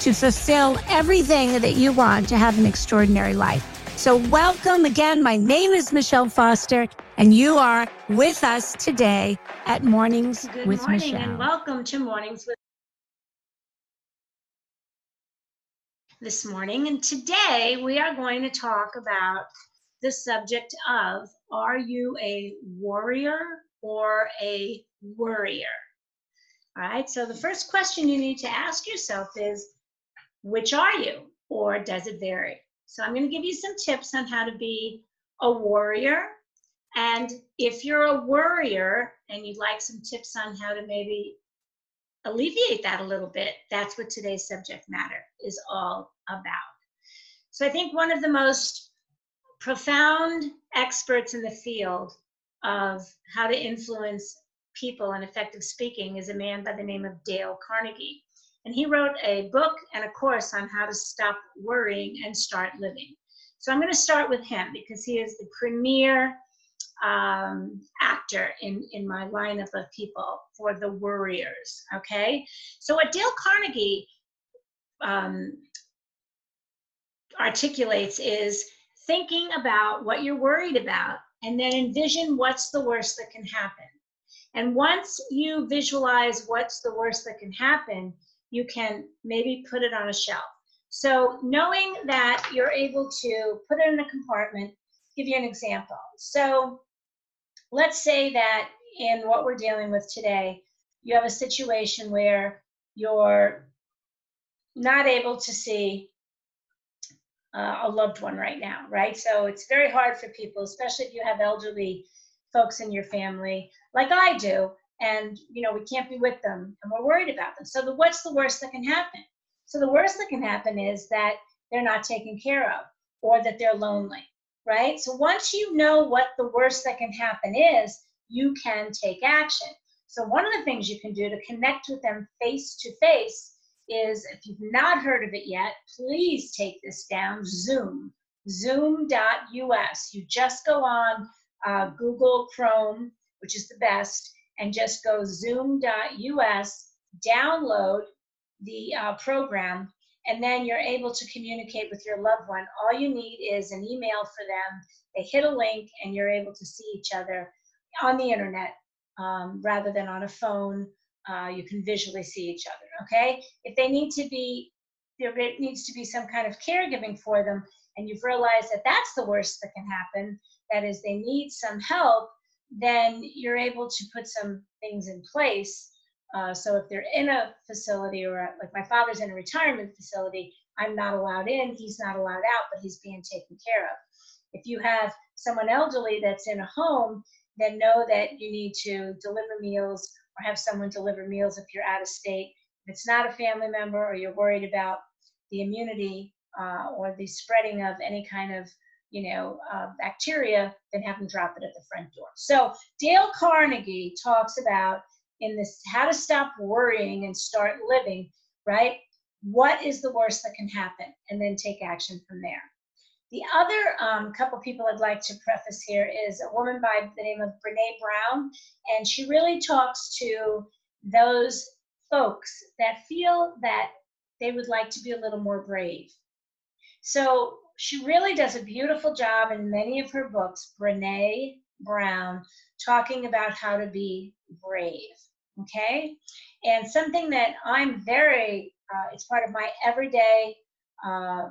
to fulfill everything that you want to have an extraordinary life. So, welcome again. My name is Michelle Foster, and you are with us today at Mornings Good with morning Michelle. and welcome to Mornings with this morning. And today we are going to talk about the subject of are you a warrior or a worrier? All right, so the first question you need to ask yourself is which are you or does it vary? So I'm going to give you some tips on how to be a warrior. And if you're a worrier and you'd like some tips on how to maybe alleviate that a little bit, that's what today's subject matter is all about. So I think one of the most profound experts in the field of how to influence people and effective speaking is a man by the name of Dale Carnegie. And he wrote a book and a course on how to stop worrying and start living. So I'm going to start with him because he is the premier um, actor in, in my lineup of people for the worriers. Okay. So what Dale Carnegie um, articulates is thinking about what you're worried about and then envision what's the worst that can happen. And once you visualize what's the worst that can happen, you can maybe put it on a shelf. So, knowing that you're able to put it in a compartment, give you an example. So, let's say that in what we're dealing with today, you have a situation where you're not able to see uh, a loved one right now, right? So it's very hard for people, especially if you have elderly folks in your family, like I do, and you know we can't be with them, and we're worried about them. So the, what's the worst that can happen? So the worst that can happen is that they're not taken care of, or that they're lonely, right? So once you know what the worst that can happen is, you can take action. So one of the things you can do to connect with them face to face is if you've not heard of it yet, please take this down Zoom, zoom.us. You just go on uh, Google Chrome, which is the best, and just go zoom.us, download the uh, program, and then you're able to communicate with your loved one. All you need is an email for them. They hit a link, and you're able to see each other on the internet um, rather than on a phone uh, you can visually see each other okay if they need to be there needs to be some kind of caregiving for them and you've realized that that's the worst that can happen that is they need some help then you're able to put some things in place uh, so if they're in a facility or a, like my father's in a retirement facility i'm not allowed in he's not allowed out but he's being taken care of if you have someone elderly that's in a home then know that you need to deliver meals or have someone deliver meals if you're out of state. If it's not a family member or you're worried about the immunity uh, or the spreading of any kind of you know uh, bacteria, then have them drop it at the front door. So Dale Carnegie talks about in this how to stop worrying and start living, right? What is the worst that can happen, and then take action from there. The other um, couple people I'd like to preface here is a woman by the name of Brene Brown, and she really talks to those folks that feel that they would like to be a little more brave. So she really does a beautiful job in many of her books, Brene Brown, talking about how to be brave. Okay? And something that I'm very, uh, it's part of my everyday uh,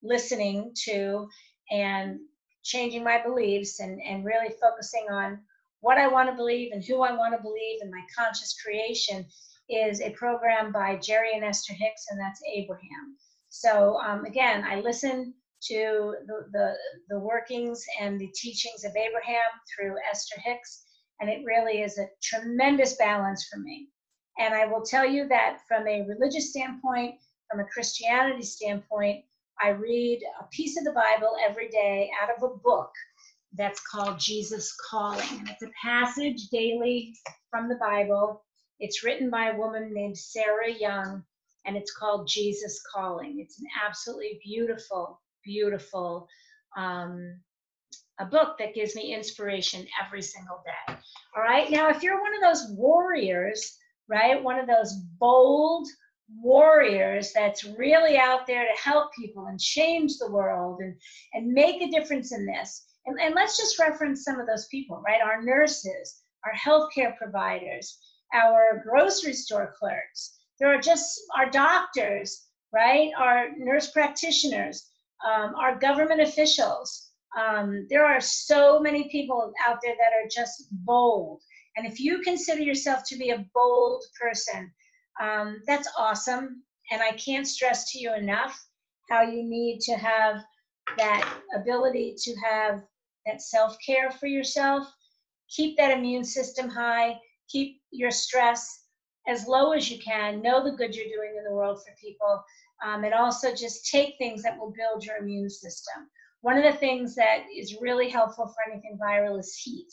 listening to and changing my beliefs and, and really focusing on what I want to believe and who I want to believe and my conscious creation is a program by Jerry and Esther Hicks, and that's Abraham. So um, again, I listen to the, the, the workings and the teachings of Abraham through Esther Hicks, and it really is a tremendous balance for me. And I will tell you that from a religious standpoint, from a Christianity standpoint, I read a piece of the Bible every day out of a book that's called Jesus Calling. And it's a passage daily from the Bible. It's written by a woman named Sarah Young, and it's called Jesus Calling. It's an absolutely beautiful, beautiful um, a book that gives me inspiration every single day. All right. Now, if you're one of those warriors, right, one of those bold warriors that's really out there to help people and change the world and, and make a difference in this. And, and let's just reference some of those people, right? Our nurses, our healthcare providers, our grocery store clerks. There are just our doctors, right? Our nurse practitioners, um, our government officials. Um, there are so many people out there that are just bold. And if you consider yourself to be a bold person, um, that's awesome. And I can't stress to you enough how you need to have that ability to have that self care for yourself. Keep that immune system high, keep your stress as low as you can, know the good you're doing in the world for people, um, and also just take things that will build your immune system. One of the things that is really helpful for anything viral is heat,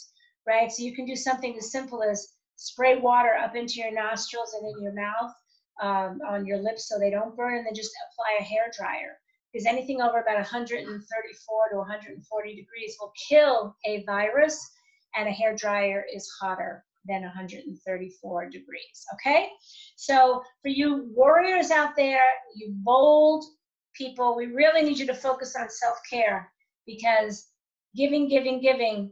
right? So you can do something as simple as spray water up into your nostrils and in your mouth um, on your lips so they don't burn, and then just apply a hair dryer. Because anything over about 134 to 140 degrees will kill a virus, and a hair dryer is hotter than 134 degrees. Okay? So, for you warriors out there, you bold people, we really need you to focus on self care because giving, giving, giving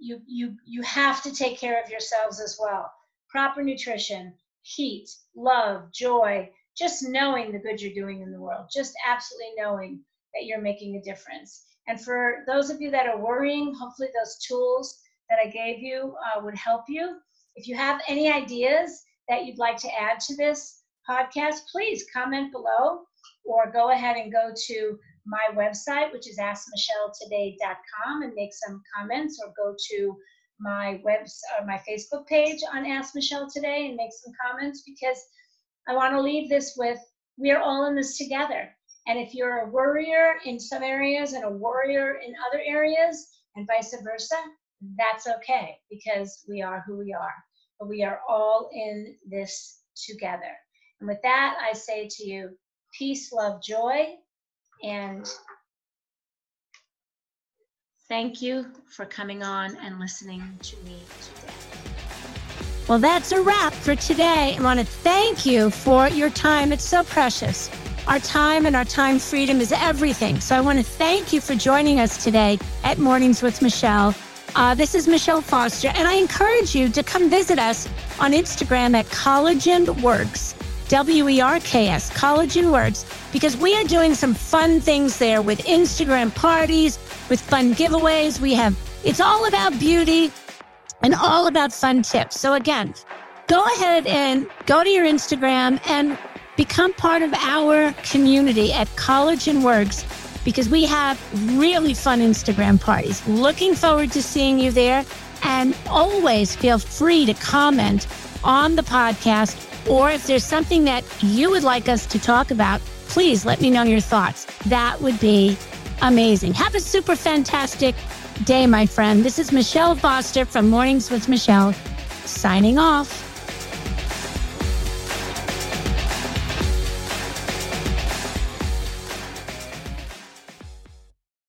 you you you have to take care of yourselves as well proper nutrition heat love joy just knowing the good you're doing in the world just absolutely knowing that you're making a difference and for those of you that are worrying hopefully those tools that i gave you uh, would help you if you have any ideas that you'd like to add to this podcast please comment below or go ahead and go to my website, which is askmichelletoday.com, and make some comments, or go to my web or my Facebook page on Ask Michelle Today and make some comments because I want to leave this with we are all in this together. And if you're a worrier in some areas and a warrior in other areas, and vice versa, that's okay because we are who we are. But we are all in this together. And with that, I say to you, peace, love, joy, and thank you for coming on and listening to me today. Well, that's a wrap for today. I want to thank you for your time. It's so precious. Our time and our time freedom is everything. So I want to thank you for joining us today at Mornings with Michelle. Uh, this is Michelle Foster, and I encourage you to come visit us on Instagram at Collagen Werks. W E R K S, Collagen Werks, because we are doing some fun things there with Instagram parties, with fun giveaways. We have, it's all about beauty and all about fun tips. So, again, go ahead and go to your Instagram and become part of our community at Collagen Werks because we have really fun Instagram parties. Looking forward to seeing you there. And always feel free to comment on the podcast or if there's something that you would like us to talk about, please let me know your thoughts. That would be amazing. Have a super fantastic day, my friend. This is Michelle Foster from Mornings with Michelle, signing off.